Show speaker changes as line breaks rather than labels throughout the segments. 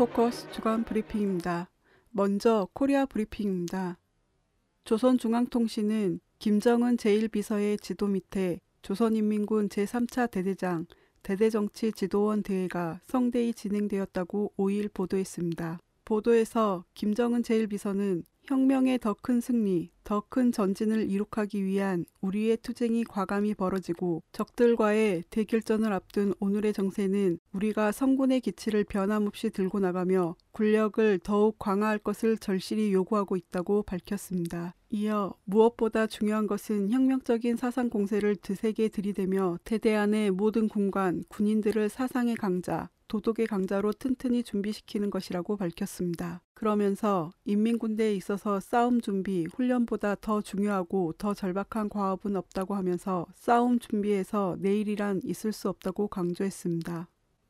포커스 주간 브리핑입니다. 먼저 코리아 브리핑입니다. 조선중앙통신은 김정은 제1비서의 지도 밑에 조선인민군 제3차 대대장 대대정치 지도원 대회가 성대히 진행되었다고 5일 보도했습니다. 보도에서 김정은 제1비서는 혁명의 더 큰 승리, 더 큰 전진을 이룩하기 위한 우리의 투쟁이 과감히 벌어지고 적들과의 대결전을 앞둔 오늘의 정세는 우리가 선군의 기치를 변함없이 들고 나가며 군력을 더욱 강화할 것을 절실히 요구하고 있다고 밝혔습니다. 이어 무엇보다 중요한 것은 혁명적인 사상 공세를 드세게 들이대며 대대안의 모든 군관, 군인들을 사상의 강자, 도덕의 강자로 튼튼히 준비시키는 것이라고 밝혔습니다. 그러면서 인민군대에 있어서 싸움 준비, 훈련보다 더 중요하고 더 절박한 과업은 없다고 하면서 싸움 준비에서 내일이란 있을 수 없다고 강조했습니다.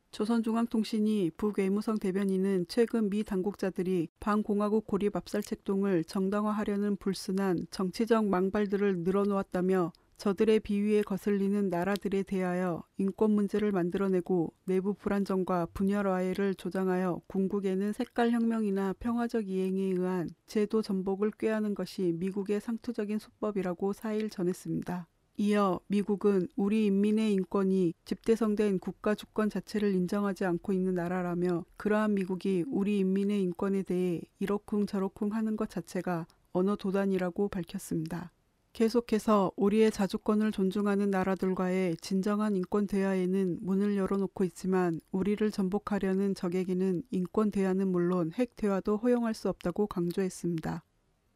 조선중앙통신이 북외무성 대변인은 최근 미 당국자들이 반공화국 고립 압살책동을 정당화하려는 불순한 정치적 망발들을 늘어놓았다며 저들의 비위에 거슬리는 나라들에 대하여 인권 문제를 만들어내고 내부 불안정과 분열화해를 조장하여 궁극에는 색깔혁명이나 평화적 이행에 의한 제도 전복을 꾀하는 것이 미국의 상투적인 수법이라고 4일 전했습니다. 이어 미국은 우리 인민의 인권이 집대성된 국가 주권 자체를 인정하지 않고 있는 나라라며 그러한 미국이 우리 인민의 인권에 대해 이러쿵 저러쿵 하는 것 자체가 언어 도단이라고 밝혔습니다. 계속해서 우리의 자주권을 존중하는 나라들과의 진정한 인권 대화에는 문을 열어놓고 있지만 우리를 전복하려는 적에게는 인권 대화는 물론 핵 대화도 허용할 수 없다고 강조했습니다.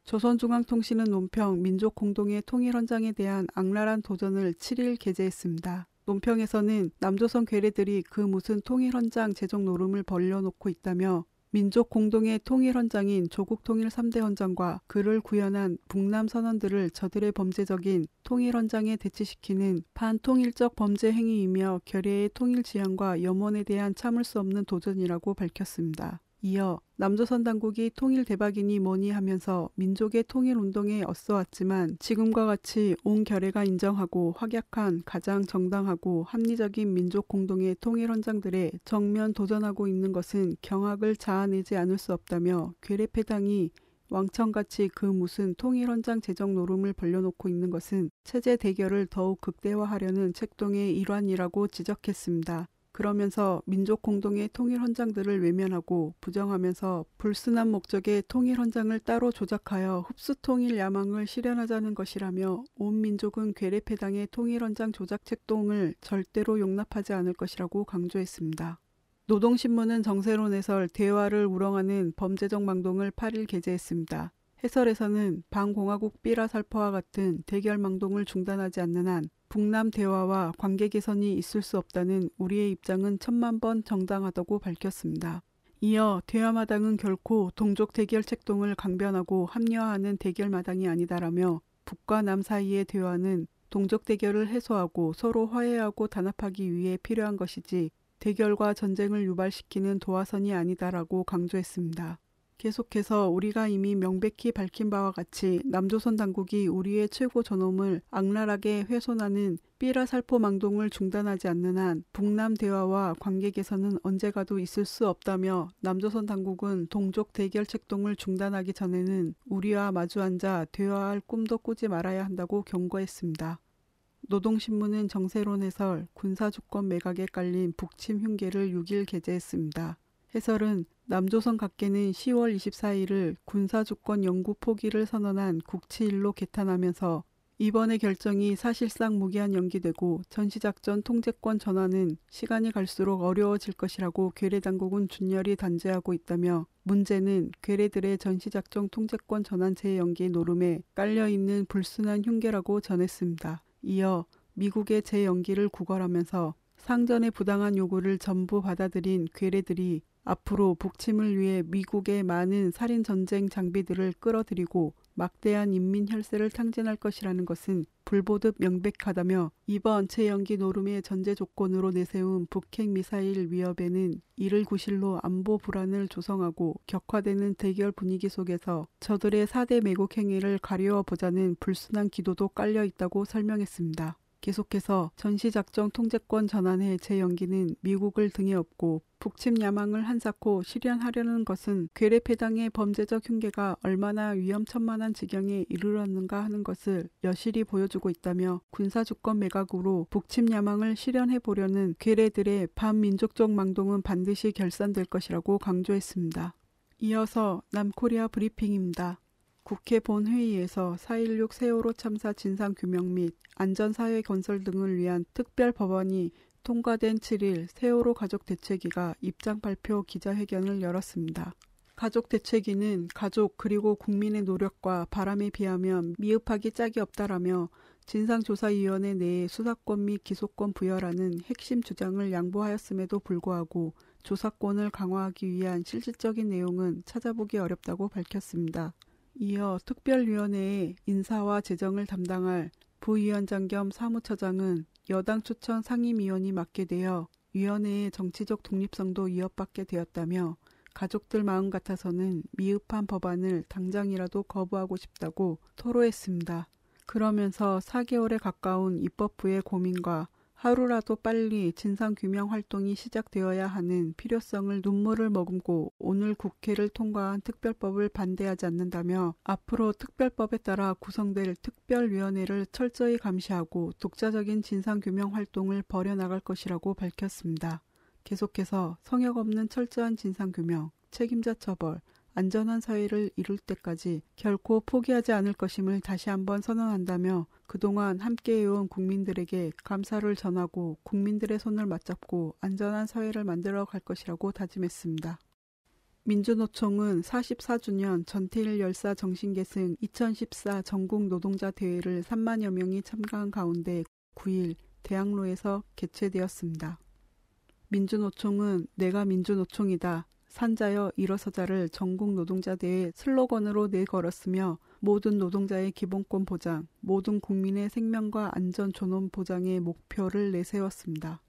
조선중앙통신은 논평 민족 공동의 통일 헌장에 대한 악랄한 도전을 7일 게재했습니다. 논평에서는 남조선 괴뢰들이 그 무슨 통일 헌장 제정 노름을 벌려놓고 있다며 민족 공동의 통일 헌장인 조국 통일 3대 헌장과 그를 구현한 북남 선언들을 저들의 범죄적인 통일 헌장에 대치시키는 반통일적 범죄 행위이며 결의의 통일 지향과 염원에 대한 참을 수 없는 도전이라고 밝혔습니다. 이어 남조선 당국이 통일 대박이니 뭐니 하면서 민족의 통일 운동에 어써왔지만 지금과 같이 온 결의가 인정하고 확약한 가장 정당하고 합리적인 민족 공동의 통일 헌장들에 정면 도전하고 있는 것은 경악을 자아내지 않을 수 없다며 괴뢰패당이 왕청같이 그 무슨 통일 헌장 제정 노름을 벌려놓고 있는 것은 체제 대결을 더욱 극대화하려는 책동의 일환이라고 지적했습니다. 그러면서 민족 공동의 통일 헌장들을 외면하고 부정하면서 불순한 목적의 통일 헌장을 따로 조작하여 흡수 통일 야망을 실현하자는 것이라며 온 민족은 괴뢰패당의 통일 헌장 조작 책동을 절대로 용납하지 않을 것이라고 강조했습니다. 노동신문은 정세론 해설 대화를 우렁하는 범죄적 망동을 8일 게재했습니다. 해설에서는 반공화국 삐라 살포와 같은 대결 망동을 중단하지 않는 한 북남 대화와 관계 개선이 있을 수 없다는 우리의 입장은 천만 번 정당하다고 밝혔습니다. 이어 대화마당은 결코 동족 대결 책동을 강변하고 합리화하는 대결 마당이 아니다라며 북과 남 사이의 대화는 동족 대결을 해소하고 서로 화해하고 단합하기 위해 필요한 것이지 대결과 전쟁을 유발시키는 도화선이 아니다라고 강조했습니다. 계속해서 우리가 이미 명백히 밝힌 바와 같이 남조선 당국이 우리의 최고 전엄을 악랄하게 훼손하는 삐라 살포 망동을 중단하지 않는 한 북남 대화와 관계 개선은 언제 가도 있을 수 없다며 남조선 당국은 동족 대결 책동을 중단하기 전에는 우리와 마주 앉아 대화할 꿈도 꾸지 말아야 한다고 경고했습니다. 노동신문은 정세론 해설 군사주권 매각에 깔린 북침 흉계를 6일 게재했습니다. 해설은 남조선 각계는 10월 24일을 군사주권 영구 포기를 선언한 국치일로 개탄하면서 이번의 결정이 사실상 무기한 연기되고 전시작전 통제권 전환은 시간이 갈수록 어려워질 것이라고 괴뢰당국은 준열히 단죄하고 있다며 문제는 괴뢰들의 전시작전 통제권 전환 재연기 노름에 깔려있는 불순한 흉계라고 전했습니다. 이어 미국의 재연기를 구걸하면서 상전의 부당한 요구를 전부 받아들인 괴뢰들이 앞으로 북침을 위해 미국의 많은 살인 전쟁 장비들을 끌어들이고 막대한 인민 혈세를 탕진할 것이라는 것은 불보듯 명백하다며 이번 재연기 노름의 전제 조건으로 내세운 북핵 미사일 위협에는 이를 구실로 안보 불안을 조성하고 격화되는 대결 분위기 속에서 저들의 4대 매국 행위를 가려워 보자는 불순한 기도도 깔려 있다고 설명했습니다. 계속해서 전시작전 통제권 전환의 재연기는 미국을 등에 업고 북침 야망을 한사코 실현하려는 것은 괴뢰패당의 범죄적 흉계가 얼마나 위험천만한 지경에 이르렀는가 하는 것을 여실히 보여주고 있다며 군사주권 매각으로 북침 야망을 실현해 보려는 괴뢰들의 반민족적 망동은 반드시 결산될 것이라고 강조했습니다. 이어서 남코리아 브리핑입니다. 국회 본회의에서 4.16 세월호 참사 진상규명 및 안전사회 건설 등을 위한 특별 법안이 통과된 7일 세월호 가족 대책위가 입장 발표 기자회견을 열었습니다. 가족 대책위는 가족 그리고 국민의 노력과 바람에 비하면 미흡하기 짝이 없다라며 진상조사위원회 내에 수사권 및 기소권 부여라는 핵심 주장을 양보하였음에도 불구하고 조사권을 강화하기 위한 실질적인 내용은 찾아보기 어렵다고 밝혔습니다. 이어 특별위원회의 인사와 재정을 담당할 부위원장 겸 사무처장은 여당 추천 상임위원이 맡게 되어 위원회의 정치적 독립성도 위협받게 되었다며 가족들 마음 같아서는 미흡한 법안을 당장이라도 거부하고 싶다고 토로했습니다. 그러면서 4개월에 가까운 입법부의 고민과 하루라도 빨리 진상규명 활동이 시작되어야 하는 필요성을 눈물을 머금고 오늘 국회를 통과한 특별법을 반대하지 않는다며 앞으로 특별법에 따라 구성될 특별위원회를 철저히 감시하고 독자적인 진상규명 활동을 벌여나갈 것이라고 밝혔습니다. 계속해서 성역 없는 철저한 진상규명, 책임자 처벌, 안전한 사회를 이룰 때까지 결코 포기하지 않을 것임을 다시 한번 선언한다며 그동안 함께해온 국민들에게 감사를 전하고 국민들의 손을 맞잡고 안전한 사회를 만들어 갈 것이라고 다짐했습니다. 민주노총은 44주년 전태일 열사 정신계승 2014 전국 노동자 대회를 3만여 명이 참가한 가운데 9일 대학로에서 개최되었습니다. 민주노총은 내가 민주노총이다. 산자여 일어서자를 전국 노동자 대회 슬로건으로 내걸었으며 모든 노동자의 기본권 보장, 모든 국민의 생명과 안전 존엄 보장의 목표를 내세웠습니다.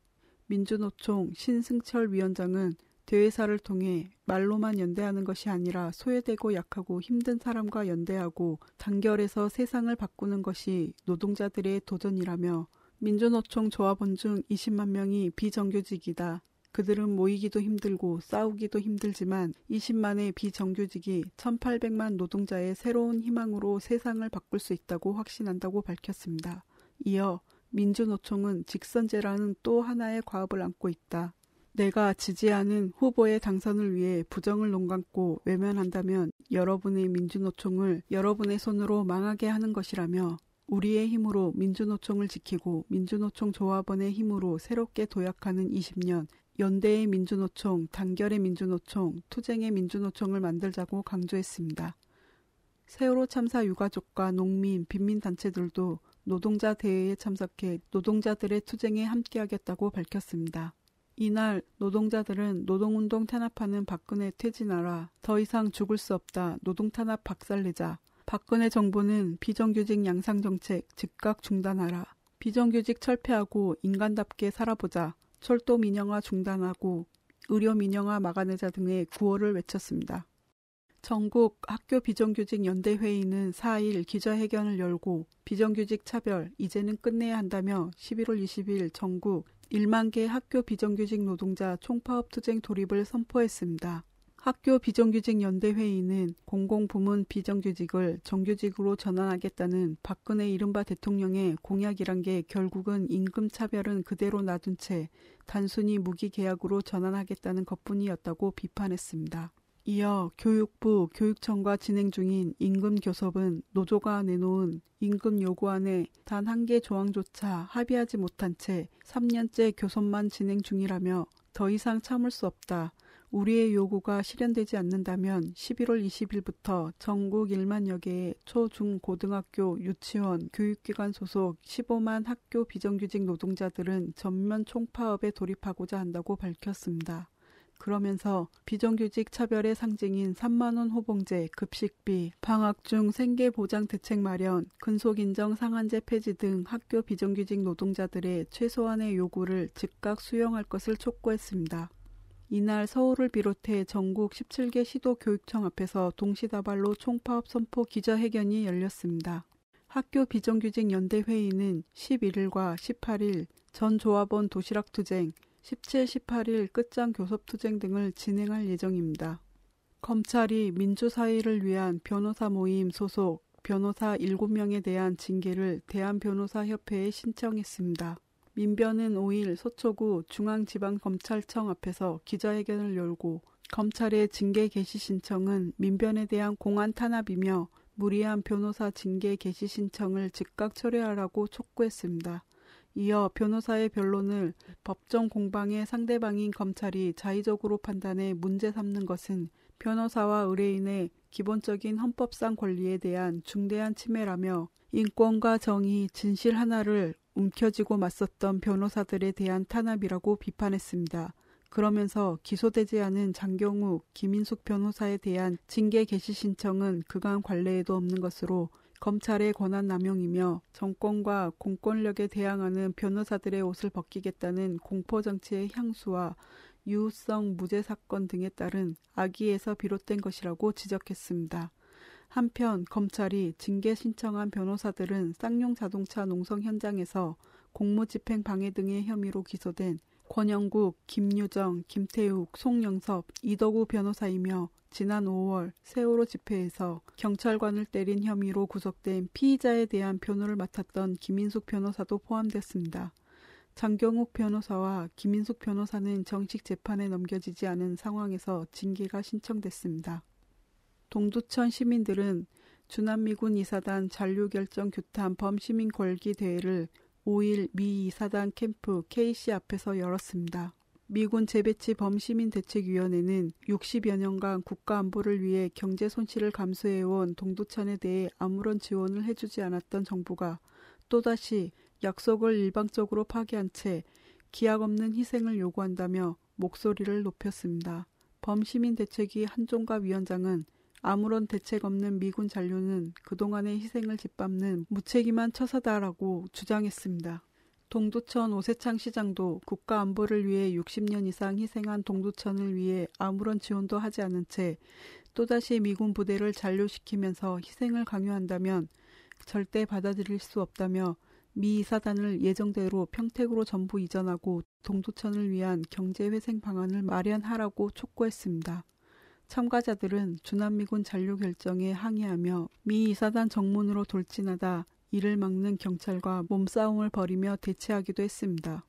민주노총 신승철 위원장은 대회사를 통해 말로만 연대하는 것이 아니라 소외되고 약하고 힘든 사람과 연대하고 단결해서 세상을 바꾸는 것이 노동자들의 도전이라며 민주노총 조합원 중 20만 명이 비정규직이다. 그들은 모이기도 힘들고 싸우기도 힘들지만 20만의 비정규직이 1800만 노동자의 새로운 희망으로 세상을 바꿀 수 있다고 확신한다고 밝혔습니다. 이어 민주노총은 직선제라는 또 하나의 과업을 안고 있다. 내가 지지하는 후보의 당선을 위해 부정을 논감고 외면한다면 여러분의 민주노총을 여러분의 손으로 망하게 하는 것이라며 우리의 힘으로 민주노총을 지키고 민주노총 조합원의 힘으로 새롭게 도약하는 20년 연대의 민주노총, 단결의 민주노총, 투쟁의 민주노총을 만들자고 강조했습니다. 세월호 참사 유가족과 농민, 빈민단체들도 노동자 대회에 참석해 노동자들의 투쟁에 함께하겠다고 밝혔습니다. 이날 노동자들은 노동운동 탄압하는 박근혜 퇴진하라, 더 이상 죽을 수 없다, 노동 탄압 박살내자, 박근혜 정부는 비정규직 양상 정책 즉각 중단하라, 비정규직 철폐하고 인간답게 살아보자, 철도 민영화 중단하고 의료 민영화 막아내자 등의 구호를 외쳤습니다. 전국 학교 비정규직 연대회의는 4일 기자회견을 열고 비정규직 차별 이제는 끝내야 한다며 11월 20일 전국 1만 개 학교 비정규직 노동자 총파업 투쟁 돌입을 선포했습니다. 학교 비정규직 연대회의는 공공부문 비정규직을 정규직으로 전환하겠다는 박근혜 이른바 대통령의 공약이란 게 결국은 임금 차별은 그대로 놔둔 채 단순히 무기계약으로 전환하겠다는 것뿐이었다고 비판했습니다. 이어 교육부, 교육청과 진행 중인 임금 교섭은 노조가 내놓은 임금 요구안에 단 한 개 조항조차 합의하지 못한 채 3년째 교섭만 진행 중이라며 더 이상 참을 수 없다. 우리의 요구가 실현되지 않는다면 11월 20일부터 전국 1만여 개의 초, 중, 고등학교, 유치원, 교육기관 소속 15만 학교 비정규직 노동자들은 전면 총파업에 돌입하고자 한다고 밝혔습니다. 그러면서 비정규직 차별의 상징인 3만원 호봉제, 급식비, 방학 중 생계 보장 대책 마련, 근속 인정 상한제 폐지 등 학교 비정규직 노동자들의 최소한의 요구를 즉각 수용할 것을 촉구했습니다. 이날 서울을 비롯해 전국 17개 시도 교육청 앞에서 동시다발로 총파업 선포 기자회견이 열렸습니다. 학교 비정규직 연대 회의는 11일과 18일 전 조합원 도시락 투쟁, 17, 18일 끝장 교섭 투쟁 등을 진행할 예정입니다. 검찰이 민주사회를 위한 변호사 모임 소속 변호사 7명에 대한 징계를 대한변호사협회에 신청했습니다. 민변은 5일 서초구 중앙지방검찰청 앞에서 기자회견을 열고 검찰의 징계 개시 신청은 민변에 대한 공안 탄압이며 무리한 변호사 징계 개시 신청을 즉각 철회하라고 촉구했습니다. 이어 변호사의 변론을 법정 공방의 상대방인 검찰이 자의적으로 판단해 문제 삼는 것은 변호사와 의뢰인의 기본적인 헌법상 권리에 대한 중대한 침해라며 인권과 정의, 진실 하나를 움켜쥐고 맞섰던 변호사들에 대한 탄압이라고 비판했습니다. 그러면서 기소되지 않은 장경욱, 김인숙 변호사에 대한 징계 개시 신청은 그간 관례에도 없는 것으로 검찰의 권한 남용이며 정권과 공권력에 대항하는 변호사들의 옷을 벗기겠다는 공포 정치의 향수와 유우성 무죄 사건 등에 따른 악의에서 비롯된 것이라고 지적했습니다. 한편 검찰이 징계 신청한 변호사들은 쌍용 자동차 농성 현장에서 공무집행 방해 등의 혐의로 기소된 권영국, 김유정, 김태욱, 송영섭, 이덕우 변호사이며 지난 5월 세월호 집회에서 경찰관을 때린 혐의로 구속된 피의자에 대한 변호를 맡았던 김인숙 변호사도 포함됐습니다. 장경욱 변호사와 김인숙 변호사는 정식 재판에 넘겨지지 않은 상황에서 징계가 신청됐습니다. 동두천 시민들은 주남미군 이사단 잔류결정 규탄 범시민 걸기 대회를 5일 미 이사단 캠프 KC 앞에서 열었습니다. 미군 재배치 범시민 대책위원회는 60여 년간 국가 안보를 위해 경제 손실을 감수해온 동두천에 대해 아무런 지원을 해주지 않았던 정부가 또다시 약속을 일방적으로 파기한 채 기약 없는 희생을 요구한다며 목소리를 높였습니다. 범시민 대책위 한종갑 위원장은 아무런 대책 없는 미군 잔류는 그동안의 희생을 짓밟는 무책임한 처사다라고 주장했습니다. 동두천 오세창 시장도 국가 안보를 위해 60년 이상 희생한 동두천을 위해 아무런 지원도 하지 않은 채 또다시 미군 부대를 잔류시키면서 희생을 강요한다면 절대 받아들일 수 없다며 미 이사단을 예정대로 평택으로 전부 이전하고 동두천을 위한 경제회생 방안을 마련하라고 촉구했습니다. 참가자들은 주남미군 잔류 결정에 항의하며 미 이사단 정문으로 돌진하다 이를 막는 경찰과 몸싸움을 벌이며 대치하기도 했습니다.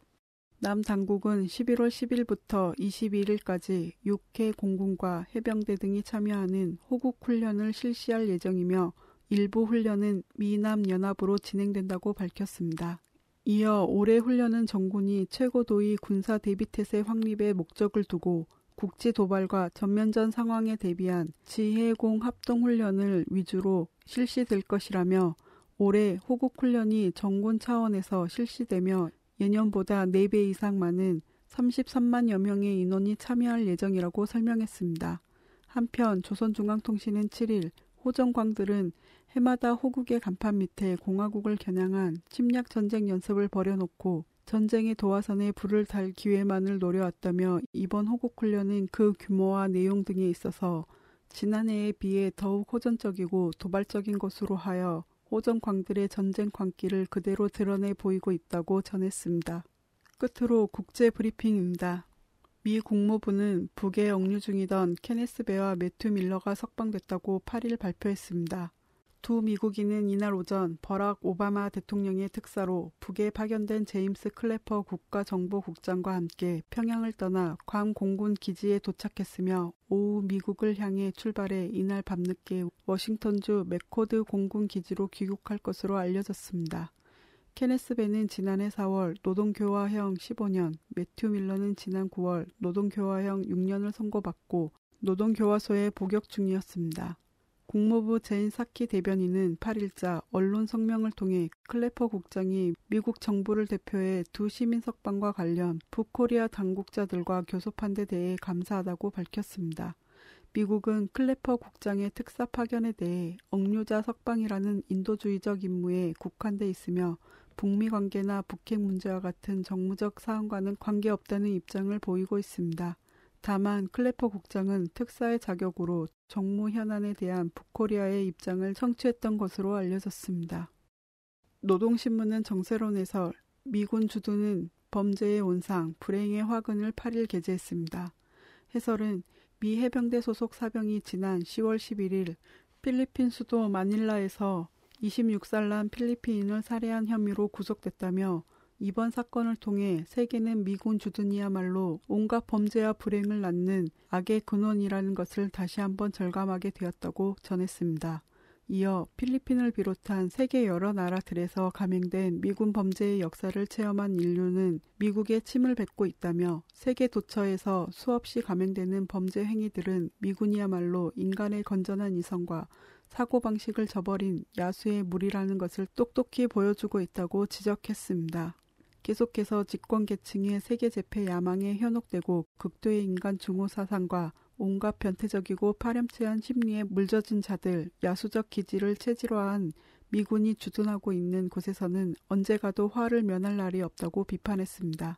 남 당국은 11월 10일부터 22일까지 6회 공군과 해병대 등이 참여하는 호국 훈련을 실시할 예정이며 일부 훈련은 미남 연합으로 진행된다고 밝혔습니다. 이어 올해 훈련은 정군이 최고도의 군사 대비태세 확립에 목적을 두고 국지 도발과 전면전 상황에 대비한 지해공 합동 훈련을 위주로 실시될 것이라며 올해 호국 훈련이 정군 차원에서 실시되며 예년보다 4배 이상 많은 33만여 명의 인원이 참여할 예정이라고 설명했습니다. 한편 조선중앙통신은 7일 호정광들은 해마다 호국의 간판 밑에 공화국을 겨냥한 침략 전쟁 연습을 벌여놓고 전쟁의 도화선에 불을 달 기회만을 노려왔다며 이번 호국훈련은 그 규모와 내용 등에 있어서 지난해에 비해 더욱 호전적이고 도발적인 것으로 하여 호전광들의 전쟁 광기를 그대로 드러내 보이고 있다고 전했습니다. 끝으로 국제 브리핑입니다. 미 국무부는 북에 억류 중이던 케네스 배와 매튜 밀러가 석방됐다고 8일 발표했습니다. 두 미국인은 이날 오전 버락 오바마 대통령의 특사로 북에 파견된 제임스 클래퍼 국가정보국장과 함께 평양을 떠나 괌 공군 기지에 도착했으며 오후 미국을 향해 출발해 이날 밤늦게 워싱턴주 맥코드 공군 기지로 귀국할 것으로 알려졌습니다. 케네스 벤은 지난해 4월 노동교화형 15년, 매튜 밀러는 지난 9월 노동교화형 6년을 선고받고 노동교화소에 복역 중이었습니다. 국무부 제인 사키 대변인은 8일자 언론 성명을 통해 클래퍼 국장이 미국 정부를 대표해 두 시민 석방과 관련 북코리아 당국자들과 교섭한 데 대해 감사하다고 밝혔습니다. 미국은 클래퍼 국장의 특사 파견에 대해 억류자 석방이라는 인도주의적 임무에 국한돼 있으며 북미 관계나 북핵 문제와 같은 정무적 사안과는 관계없다는 입장을 보이고 있습니다. 다만 클래퍼 국장은 특사의 자격으로 정무 현안에 대한 북코리아의 입장을 청취했던 것으로 알려졌습니다. 노동신문은 정세론 해설, 미군 주둔은 범죄의 온상, 불행의 화근을 8일 게재했습니다. 해설은 미 해병대 소속 사병이 지난 10월 11일 필리핀 수도 마닐라에서 26살 난 필리핀인을 살해한 혐의로 구속됐다며 이번 사건을 통해 세계는 미군 주둔이야말로 온갖 범죄와 불행을 낳는 악의 근원이라는 것을 다시 한번 절감하게 되었다고 전했습니다. 이어 필리핀을 비롯한 세계 여러 나라들에서 감행된 미군 범죄의 역사를 체험한 인류는 미국의 침을 뱉고 있다며 세계 도처에서 수없이 감행되는 범죄 행위들은 미군이야말로 인간의 건전한 이성과 사고방식을 저버린 야수의 물이라는 것을 똑똑히 보여주고 있다고 지적했습니다. 계속해서 집권계층의 세계 재패 야망에 현혹되고 극도의 인간 증오 사상과 온갖 변태적이고 파렴치한 심리에 물젖은 자들, 야수적 기질을 체질화한 미군이 주둔하고 있는 곳에서는 언제 가도 화를 면할 날이 없다고 비판했습니다.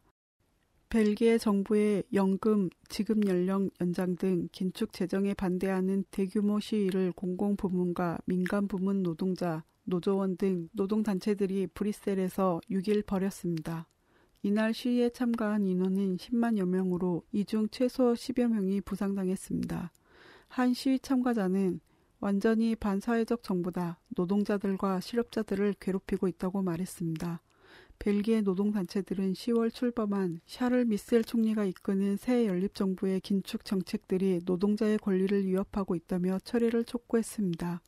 벨기에 정부의 연금, 지급 연령 연장 등 긴축 재정에 반대하는 대규모 시위를 공공부문과 민간부문 노동자, 노조원 등 노동단체들이 브뤼셀에서 6일 벌였습니다. 이날 시위에 참가한 인원은 10만여 명으로 이 중 최소 10여 명이 부상당했습니다. 한 시위 참가자는 완전히 반사회적 정부다. 노동자들과 실업자들을 괴롭히고 있다고 말했습니다. 벨기에 노동단체들은 10월 출범한 샤를 미셀 총리가 이끄는 새 연립정부의 긴축 정책들이 노동자의 권리를 위협하고 있다며 철회를 촉구했습니다.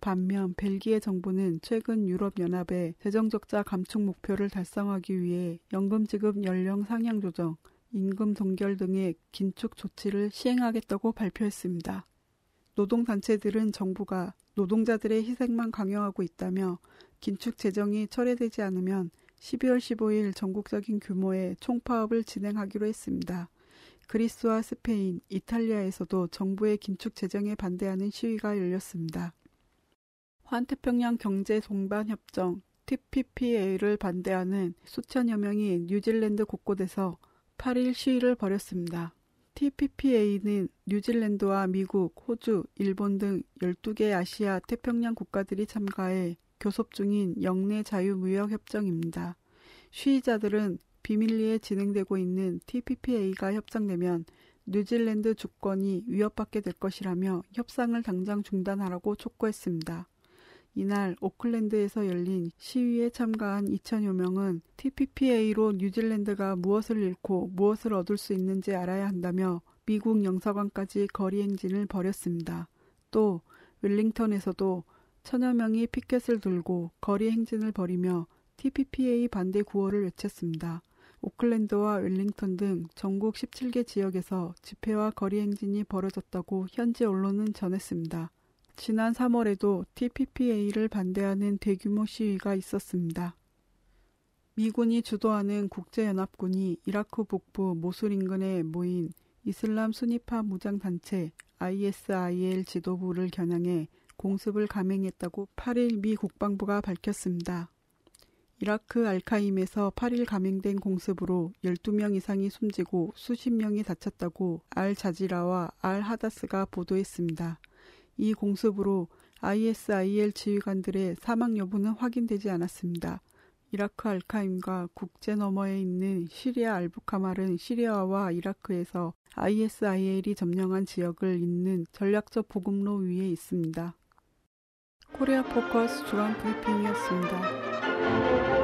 반면 벨기에 정부는 최근 유럽연합의 재정적자 감축 목표를 달성하기 위해 연금 지급 연령 상향 조정, 임금 동결 등의 긴축 조치를 시행하겠다고 발표했습니다. 노동단체들은 정부가 노동자들의 희생만 강요하고 있다며 긴축 재정이 철회되지 않으면 12월 15일 전국적인 규모의 총파업을 진행하기로 했습니다. 그리스와 스페인, 이탈리아에서도 정부의 긴축 재정에 반대하는 시위가 열렸습니다. 환태평양 경제 동반 협정 TPPA를 반대하는 수천여 명이 뉴질랜드 곳곳에서 8일 시위를 벌였습니다. TPPA는 뉴질랜드와 미국, 호주, 일본 등 12개 아시아 태평양 국가들이 참가해 교섭 중인 영내 자유무역 협정입니다. 시위자들은 비밀리에 진행되고 있는 TPPA가 협상되면 뉴질랜드 주권이 위협받게 될 것이라며 협상을 당장 중단하라고 촉구했습니다. 이날 오클랜드에서 열린 시위에 참가한 2천여 명은 TPPA로 뉴질랜드가 무엇을 잃고 무엇을 얻을 수 있는지 알아야 한다며 미국 영사관까지 거리 행진을 벌였습니다. 또 웰링턴에서도 천여 명이 피켓을 들고 거리 행진을 벌이며 TPPA 반대 구호를 외쳤습니다. 오클랜드와 웰링턴 등 전국 17개 지역에서 집회와 거리 행진이 벌어졌다고 현지 언론은 전했습니다. 지난 3월에도 TPPA를 반대하는 대규모 시위가 있었습니다. 미군이 주도하는 국제연합군이 이라크 북부 모술 인근에 모인 이슬람 순위파 무장단체 ISIL 지도부를 겨냥해 공습을 감행했다고 8일 미 국방부가 밝혔습니다. 이라크 알카임에서 8일 감행된 공습으로 12명 이상이 숨지고 수십 명이 다쳤다고 알 자지라와 알 하다스가 보도했습니다. 이 공습으로 ISIL 지휘관들의 사망 여부는 확인되지 않았습니다. 이라크 알카임과 국제 너머에 있는 시리아 알부카말은 시리아와 이라크에서 ISIL이 점령한 지역을 잇는 전략적 보급로 위에 있습니다. 코리아 포커스 주간 브리핑이었습니다.